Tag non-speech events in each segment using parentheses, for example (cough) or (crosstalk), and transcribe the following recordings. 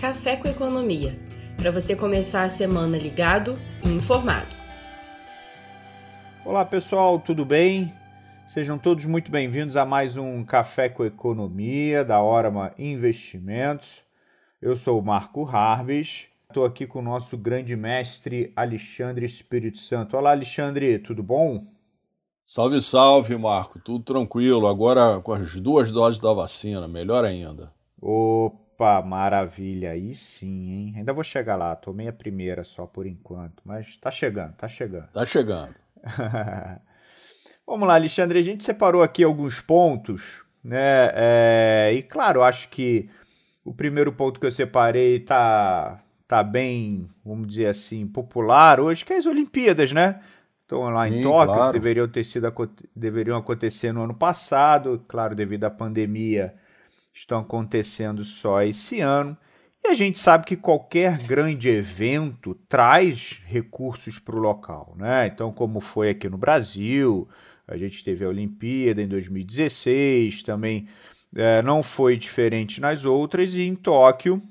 Café com Economia, para você começar a semana ligado e informado. Olá pessoal, tudo bem? Sejam todos muito bem-vindos a mais um Café com Economia da Orama Investimentos. Eu sou o Marco Harbis, estou aqui com o nosso grande mestre Alexandre Espírito Santo. Olá, Alexandre, tudo bom? Salve, salve, Marco. Tudo tranquilo. Agora com as duas doses da vacina, melhor ainda. Opa, maravilha. Aí sim, hein? Ainda vou chegar lá. Tomei a primeira só por enquanto, mas tá chegando, tá chegando. Tá chegando. (laughs) Vamos lá, Alexandre. A gente separou aqui alguns pontos, né? É... E claro, acho que o primeiro ponto que eu separei tá, tá bem, vamos dizer assim, popular hoje, que é as Olimpíadas, né? estão lá Sim, em Tóquio, claro. deveriam ter sido deveriam acontecer no ano passado, claro, devido à pandemia, estão acontecendo só esse ano. E a gente sabe que qualquer grande evento traz recursos para o local, né? Então, como foi aqui no Brasil, a gente teve a Olimpíada em 2016, também é, não foi diferente nas outras, e em Tóquio,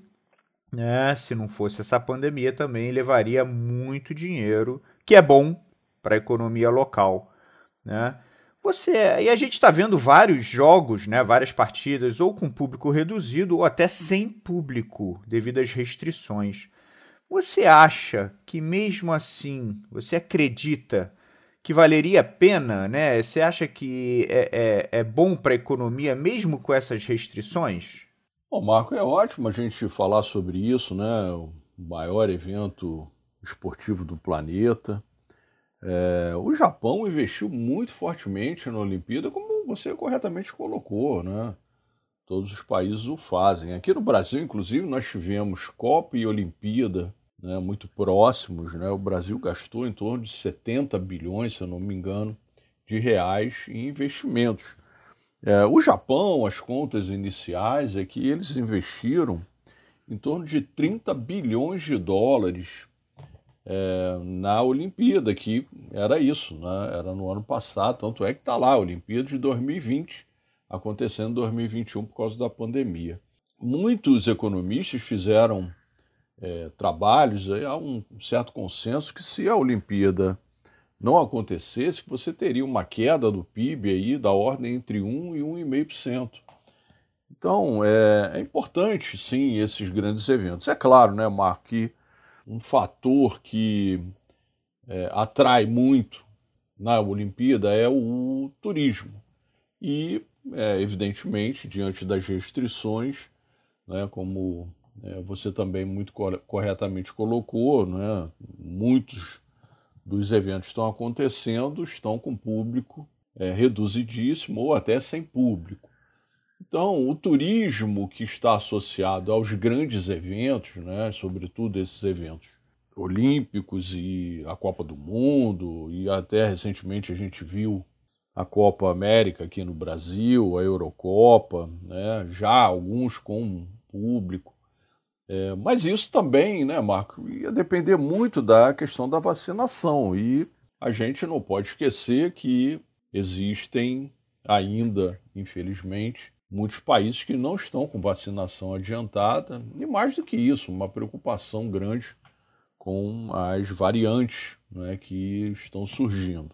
né, se não fosse essa pandemia, também levaria muito dinheiro, que é bom para a economia local. Né? Você, e a gente está vendo vários jogos, né, várias partidas, ou com público reduzido, ou até sem público, devido às restrições. Você acha que mesmo assim, você acredita que valeria a pena, né? Você acha que é, é, é bom para a economia mesmo com essas restrições? Bom, Marco, é ótimo a gente falar sobre isso, né? O maior evento esportivo do planeta. É, o Japão investiu muito fortemente na Olimpíada, como você corretamente colocou, né? Todos os países o fazem. Aqui no Brasil, inclusive, nós tivemos Copa e Olimpíada né, muito próximos. Né? O Brasil gastou em torno de 70 bilhões, se eu não me engano, de reais em investimentos. É, o Japão, as contas iniciais é que eles investiram em torno de 30 bilhões de dólares é, na Olimpíada, que era isso, né? era no ano passado, tanto é que está lá, a Olimpíada de 2020, acontecendo em 2021 por causa da pandemia. Muitos economistas fizeram é, trabalhos, há um certo consenso que se a Olimpíada não acontecesse, você teria uma queda do PIB aí da ordem entre 1 e 1,5%. Então, é, é importante, sim, esses grandes eventos. É claro, né, Marco, que um fator que é, atrai muito na Olimpíada é o turismo. E, é, evidentemente, diante das restrições, né, como é, você também muito corretamente colocou, né, muitos dos eventos estão acontecendo, estão com público é, reduzidíssimo ou até sem público. Então, o turismo que está associado aos grandes eventos, né, sobretudo esses eventos olímpicos e a Copa do Mundo, e até recentemente a gente viu a Copa América aqui no Brasil, a Eurocopa, né, já alguns com público. É, mas isso também, né, Marco, ia depender muito da questão da vacinação. E a gente não pode esquecer que existem ainda, infelizmente, muitos países que não estão com vacinação adiantada, e mais do que isso, uma preocupação grande com as variantes né, que estão surgindo.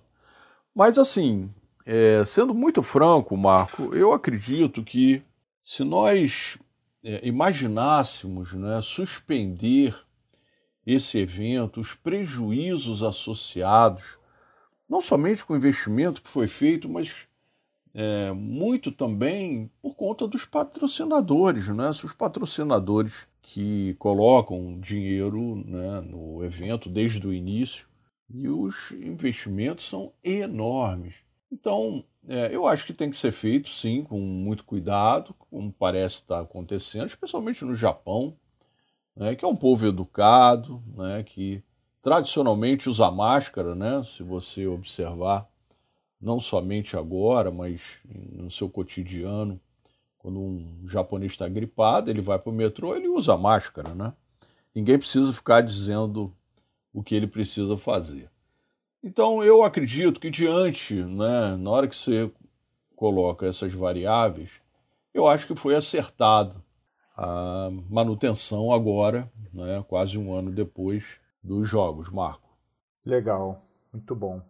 Mas, assim, é, sendo muito franco, Marco, eu acredito que se nós é, imaginássemos né, suspender esse evento, os prejuízos associados, não somente com o investimento que foi feito, mas é, muito também por conta dos patrocinadores, né? Se os patrocinadores que colocam dinheiro né, no evento desde o início e os investimentos são enormes. Então, é, eu acho que tem que ser feito, sim, com muito cuidado, como parece estar acontecendo, especialmente no Japão, né, que é um povo educado, né, que tradicionalmente usa máscara, né, se você observar não somente agora, mas no seu cotidiano. Quando um japonês está gripado, ele vai para o metrô, ele usa máscara, né? Ninguém precisa ficar dizendo o que ele precisa fazer. Então, eu acredito que diante, né, na hora que você coloca essas variáveis, eu acho que foi acertado a manutenção agora, né, quase um ano depois dos jogos, Marco. Legal, muito bom.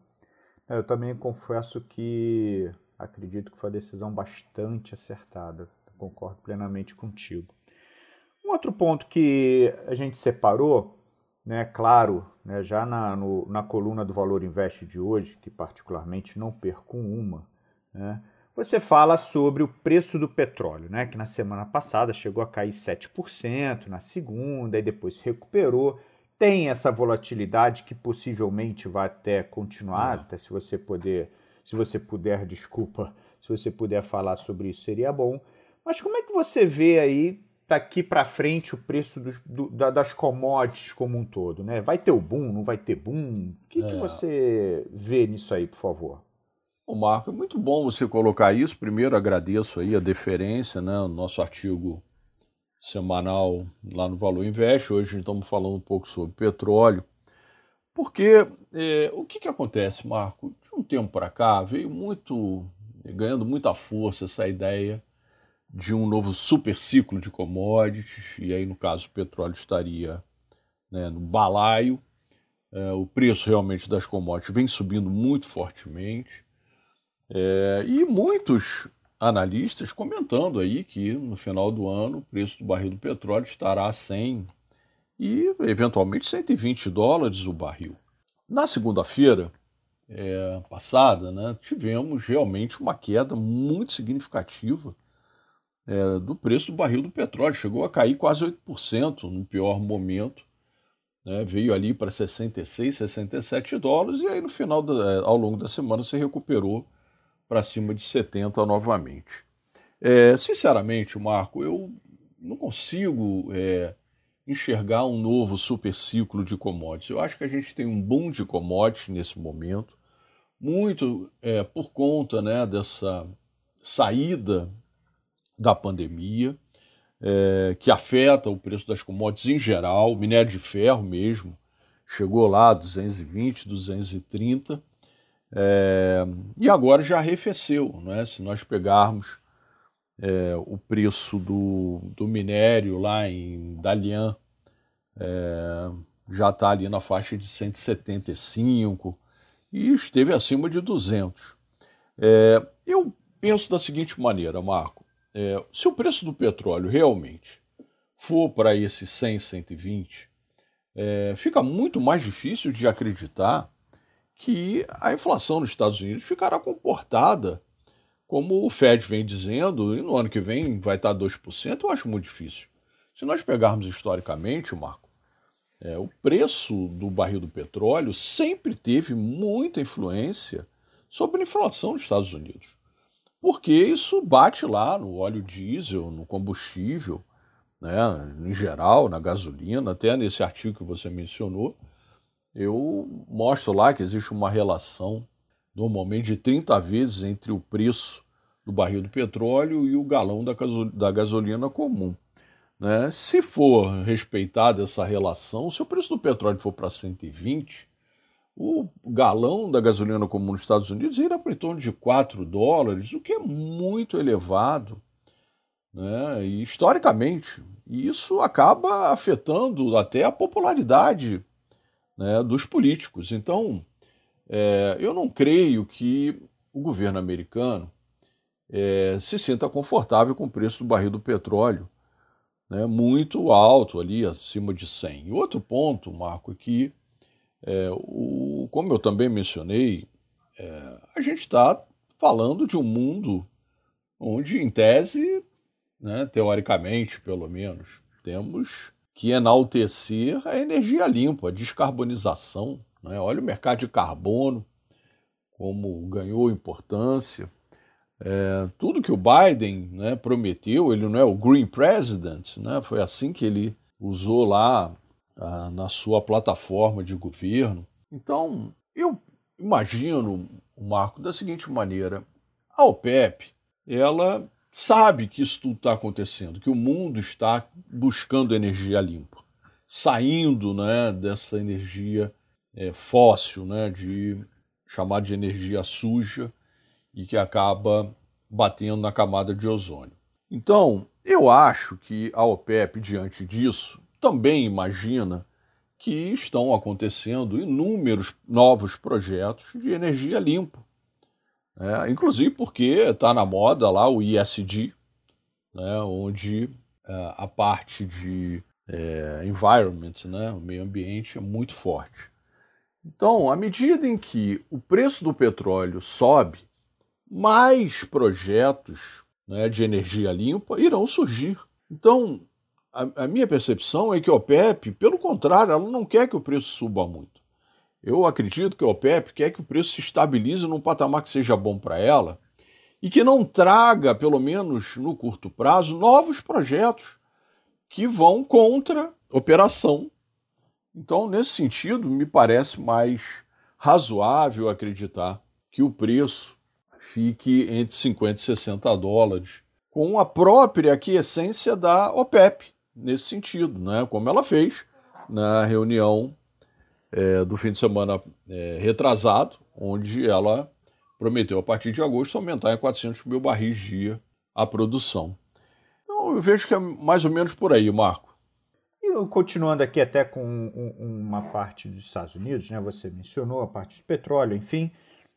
Eu também confesso que acredito que foi uma decisão bastante acertada. Concordo plenamente contigo. Um outro ponto que a gente separou, né, claro, né, já na, no, na coluna do Valor Investe de hoje, que particularmente não perco uma, né, você fala sobre o preço do petróleo, né, que na semana passada chegou a cair 7%, na segunda, e depois recuperou. Tem essa volatilidade que possivelmente vai até continuar, até se você poder, se você puder, desculpa, se você puder falar sobre isso seria bom. Mas como é que você vê aí daqui para frente o preço dos, do, das commodities como um todo, né? Vai ter o boom, não vai ter boom? O que, é. que você vê nisso aí, por favor? O Marco, é muito bom você colocar isso. Primeiro, agradeço aí a deferência, né? O nosso artigo semanal lá no Valor Invest. Hoje estamos falando um pouco sobre petróleo. Porque é, o que, que acontece, Marco? De um tempo para cá veio muito, ganhando muita força essa ideia de um novo super ciclo de commodities, e aí no caso o petróleo estaria né, no balaio. É, o preço realmente das commodities vem subindo muito fortemente. É, e muitos analistas comentando aí que no final do ano o preço do barril do petróleo estará a 100 e eventualmente 120 dólares o barril. Na segunda-feira é, passada, né, tivemos realmente uma queda muito significativa é, do preço do barril do petróleo. Chegou a cair quase 8% no pior momento. Né, veio ali para 66, 67 dólares e aí no final, é, ao longo da semana, se recuperou para cima de 70 novamente. É, sinceramente, Marco, eu não consigo é, enxergar um novo super ciclo de commodities. Eu acho que a gente tem um boom de commodities nesse momento, muito é, por conta né, dessa saída da pandemia, é, que afeta o preço das commodities em geral, minério de ferro mesmo, chegou lá a 220, 230, é, e agora já arrefeceu. Né? Se nós pegarmos é, o preço do, do minério lá em Dalian, é, já está ali na faixa de 175 e esteve acima de 200. É, eu penso da seguinte maneira, Marco: é, se o preço do petróleo realmente for para esse 100, 120, é, fica muito mais difícil de acreditar que a inflação nos Estados Unidos ficará comportada como o Fed vem dizendo, e no ano que vem vai estar 2%, eu acho muito difícil. Se nós pegarmos historicamente, Marco, é, o preço do barril do petróleo sempre teve muita influência sobre a inflação nos Estados Unidos porque isso bate lá no óleo diesel, no combustível, né, em geral, na gasolina, até nesse artigo que você mencionou, eu mostro lá que existe uma relação normalmente de 30 vezes entre o preço do barril do petróleo e o galão da, da gasolina comum. Né? Se for respeitada essa relação, se o preço do petróleo for para 120, o galão da gasolina comum nos Estados Unidos irá para em torno de 4 dólares, o que é muito elevado, né? e historicamente. E isso acaba afetando até a popularidade né, dos políticos. Então, é, eu não creio que o governo americano é, se sinta confortável com o preço do barril do petróleo, né, muito alto ali, acima de 100. E outro ponto, Marco, é que é, o, como eu também mencionei, é, a gente está falando de um mundo onde, em tese, né, teoricamente pelo menos, temos que enaltecer a energia limpa, a descarbonização. Né? Olha o mercado de carbono, como ganhou importância. É, tudo que o Biden né, prometeu, ele não é o Green President, né? foi assim que ele usou lá ah, na sua plataforma de governo. Então, eu imagino, Marco, da seguinte maneira: a OPEP, ela sabe que isso tudo está acontecendo, que o mundo está buscando energia limpa, saindo né, dessa energia é, fóssil, né, de chamar de energia suja e que acaba batendo na camada de ozônio. Então, eu acho que a OPEP, diante disso, também imagina que estão acontecendo inúmeros novos projetos de energia limpa. É, inclusive porque está na moda lá o ISD, né, onde é, a parte de é, environment, né, o meio ambiente, é muito forte. Então, à medida em que o preço do petróleo sobe, mais projetos né, de energia limpa irão surgir. Então, a, a, minha percepção é que a OPEP, pelo contrário, ela não quer que o preço suba muito. Eu acredito que a OPEP quer que o preço se estabilize num patamar que seja bom para ela e que não traga, pelo menos no curto prazo, novos projetos que vão contra operação. Então, nesse sentido, me parece mais razoável acreditar que o preço fique entre 50 e 60 dólares, com a própria aquiescência da OPEP, nesse sentido, né? como ela fez na reunião é, do fim de semana é, retrasado, onde ela prometeu a partir de agosto aumentar em 400 mil barris dia a produção. Então, eu vejo que é mais ou menos por aí, Marco. E continuando aqui até com uma parte dos Estados Unidos, né? Você mencionou a parte do petróleo, enfim.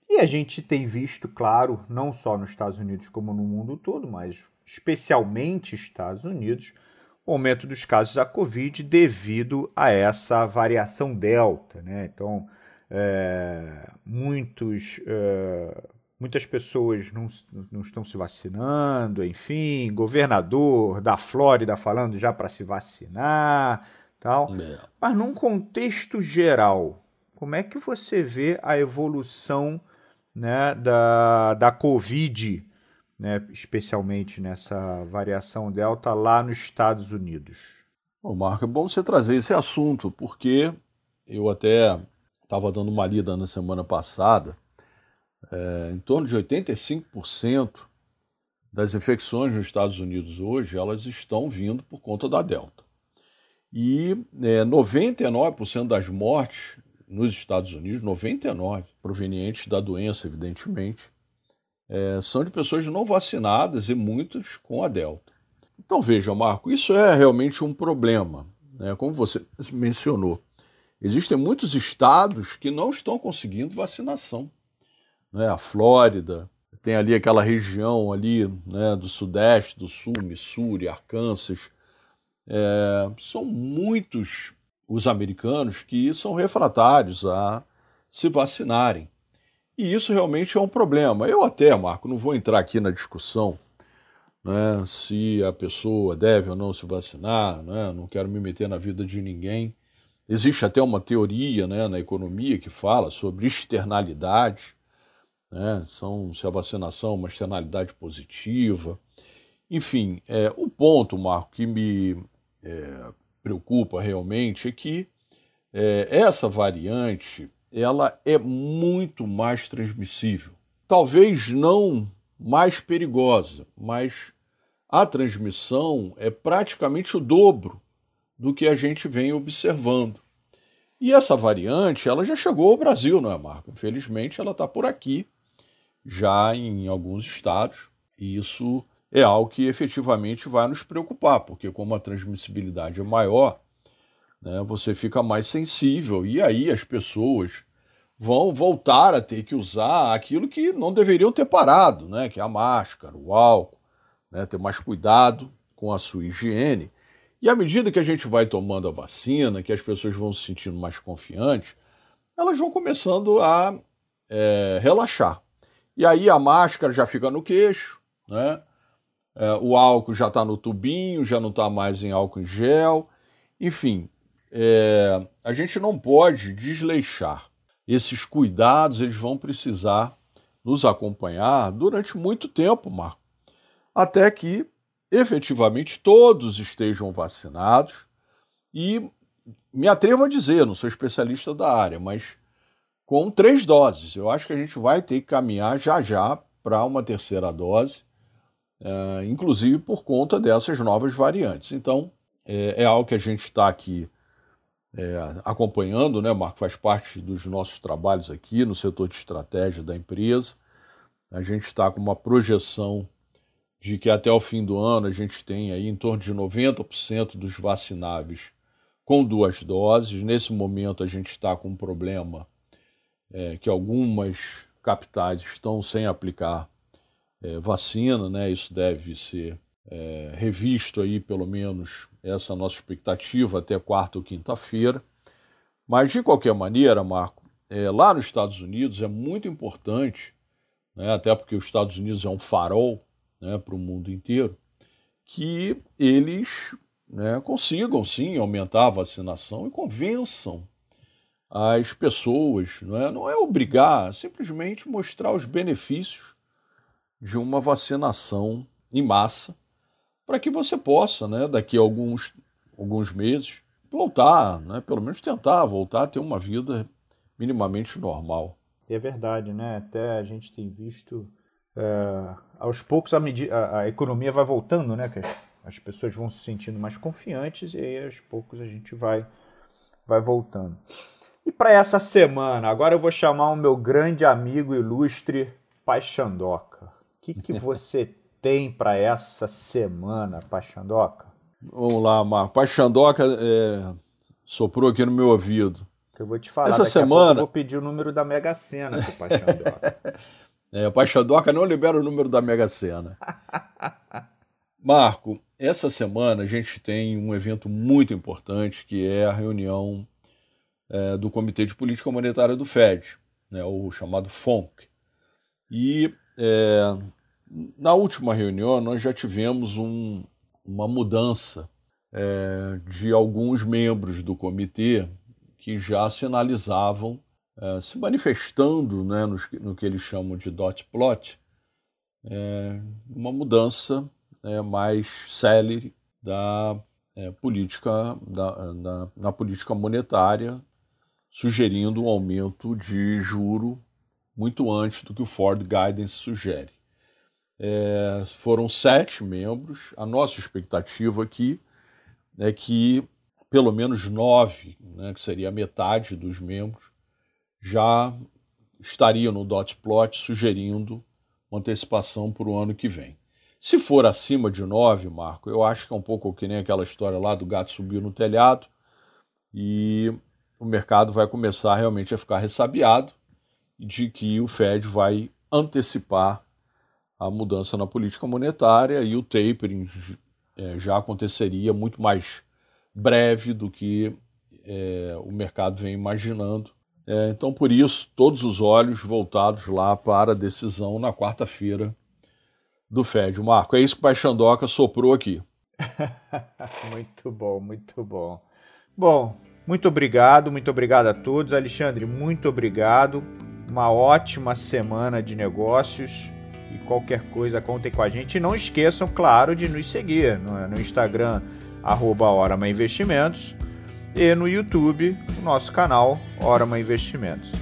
E a gente tem visto, claro, não só nos Estados Unidos como no mundo todo, mas especialmente Estados Unidos, o aumento dos casos da Covid devido a essa variação Delta. Né? Então, é, muitos, é, muitas pessoas não, não estão se vacinando, enfim, governador da Flórida falando já para se vacinar, tal. É. Mas num contexto geral, como é que você vê a evolução né, da, da Covid, né, especialmente nessa variação Delta lá nos Estados Unidos? Marco, é bom você trazer esse assunto, porque eu até estava dando uma lida na semana passada, é, em torno de 85% das infecções nos Estados Unidos hoje, elas estão vindo por conta da Delta. E é, 99% das mortes nos Estados Unidos, 99 provenientes da doença, evidentemente, é, são de pessoas não vacinadas e muitos com a Delta. Então veja, Marco, isso é realmente um problema. Né? Como você mencionou, existem muitos estados que não estão conseguindo vacinação. Né? A Flórida, tem ali aquela região ali né, do Sudeste, do Sul, Missouri, Arkansas. É, são muitos os americanos que são refratários a se vacinarem. E isso realmente é um problema. Eu até, Marco, não vou entrar aqui na discussão né, se a pessoa deve ou não se vacinar, né, não quero me meter na vida de ninguém. Existe até uma teoria né, na economia que fala sobre externalidade, né, são, se a vacinação é uma externalidade positiva. Enfim, é, o ponto, Marco, que me é, preocupa realmente é que é, essa variante ela é muito mais transmissível. Talvez não mais perigosa, mas a transmissão é praticamente o dobro do que a gente vem observando. E essa variante, ela já chegou ao Brasil, não é, Marco? Infelizmente, ela está por aqui, já em alguns estados, e isso é algo que efetivamente vai nos preocupar, porque como a transmissibilidade é maior, né, você fica mais sensível e aí as pessoas vão voltar a ter que usar aquilo que não deveriam ter parado, né, que é a máscara, o álcool, né, ter mais cuidado com a sua higiene. E à medida que a gente vai tomando a vacina, que as pessoas vão se sentindo mais confiantes, elas vão começando a é, relaxar. E aí a máscara já fica no queixo, né? É, o álcool já está no tubinho, já não está mais em álcool em gel. Enfim, é, a gente não pode desleixar. Esses cuidados eles vão precisar nos acompanhar durante muito tempo, Marco, até que efetivamente todos estejam vacinados e me atrevo a dizer, não sou especialista da área, mas com três doses. Eu acho que a gente vai ter que caminhar já já para uma terceira dose é, inclusive por conta dessas novas variantes. Então, é, é algo que a gente está aqui é, acompanhando, né, Marco? Faz parte dos nossos trabalhos aqui no setor de estratégia da empresa. A gente está com uma projeção de que até o fim do ano a gente tem aí em torno de 90% dos vacináveis com duas doses. Nesse momento a gente está com um problema é, que algumas capitais estão sem aplicar é, vacina, né? Isso deve ser é, revisto aí, pelo menos, essa nossa expectativa até quarta ou quinta-feira. Mas, de qualquer maneira, Marco, é, lá nos Estados Unidos é muito importante, né, até porque os Estados Unidos é um farol né, para o mundo inteiro, que eles né, consigam sim aumentar a vacinação e convençam as pessoas, não é, não é obrigar, simplesmente mostrar os benefícios de uma vacinação em massa, para que você possa, né, daqui a alguns, alguns meses, voltar, né, pelo menos tentar voltar a ter uma vida minimamente normal. É verdade, né? Até a gente tem visto é, aos poucos a, a, a, economia vai voltando, né? Que as pessoas vão se sentindo mais confiantes e aí aos poucos a gente vai, vai voltando. E para essa semana, agora eu vou chamar o meu grande amigo ilustre Paixandoca. O que, que (laughs) você tem para essa semana, Paixandoca? Vamos lá, Marco. Paixandoca é, soprou aqui no meu ouvido. Eu vou te falar. Essa semana. eu vou pedir o número da Mega Sena pro Paixandoca. (laughs) é, o Paixandoca não libera o número da Mega Sena. (laughs) Marco, essa semana a gente tem um evento muito importante que é a reunião é, do Comitê de Política Monetária do FED, né, o chamado FONC. E é, na última reunião nós já tivemos um, uma mudança é, de alguns membros do comitê que já sinalizavam, é, se manifestando né, no, no, que eles chamam de dot plot, é, uma mudança é, mais célere da é, política da, da, na política monetária, sugerindo um aumento de juro muito antes do que o Ford Guidance sugere. É, foram sete membros. A nossa expectativa aqui é que pelo menos nove, né, que seria a metade dos membros, já estariam no dot plot sugerindo uma antecipação para o ano que vem. Se for acima de 9, Marco, eu acho que é um pouco que nem aquela história lá do gato subiu no telhado e o mercado vai começar realmente a ficar ressabiado de que o Fed vai antecipar a mudança na política monetária e o tapering é, já aconteceria muito mais breve do que é, o mercado vem imaginando. É, então, por isso, todos os olhos voltados lá para a decisão na quarta-feira do Fed. Marco, é isso que o Paixandoca soprou aqui. (laughs) muito bom, muito bom. Bom, muito obrigado, muito obrigado a todos. Alexandre, muito obrigado. Uma ótima semana de negócios. E qualquer coisa, contem com a gente. E não esqueçam, claro, de nos seguir no, no Instagram, arroba Investimentos. E no YouTube, o nosso canal Orama Investimentos.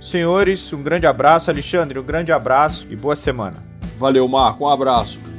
Senhores, um grande abraço. Alexandre, um grande abraço e boa semana. Valeu, Marco. Um abraço.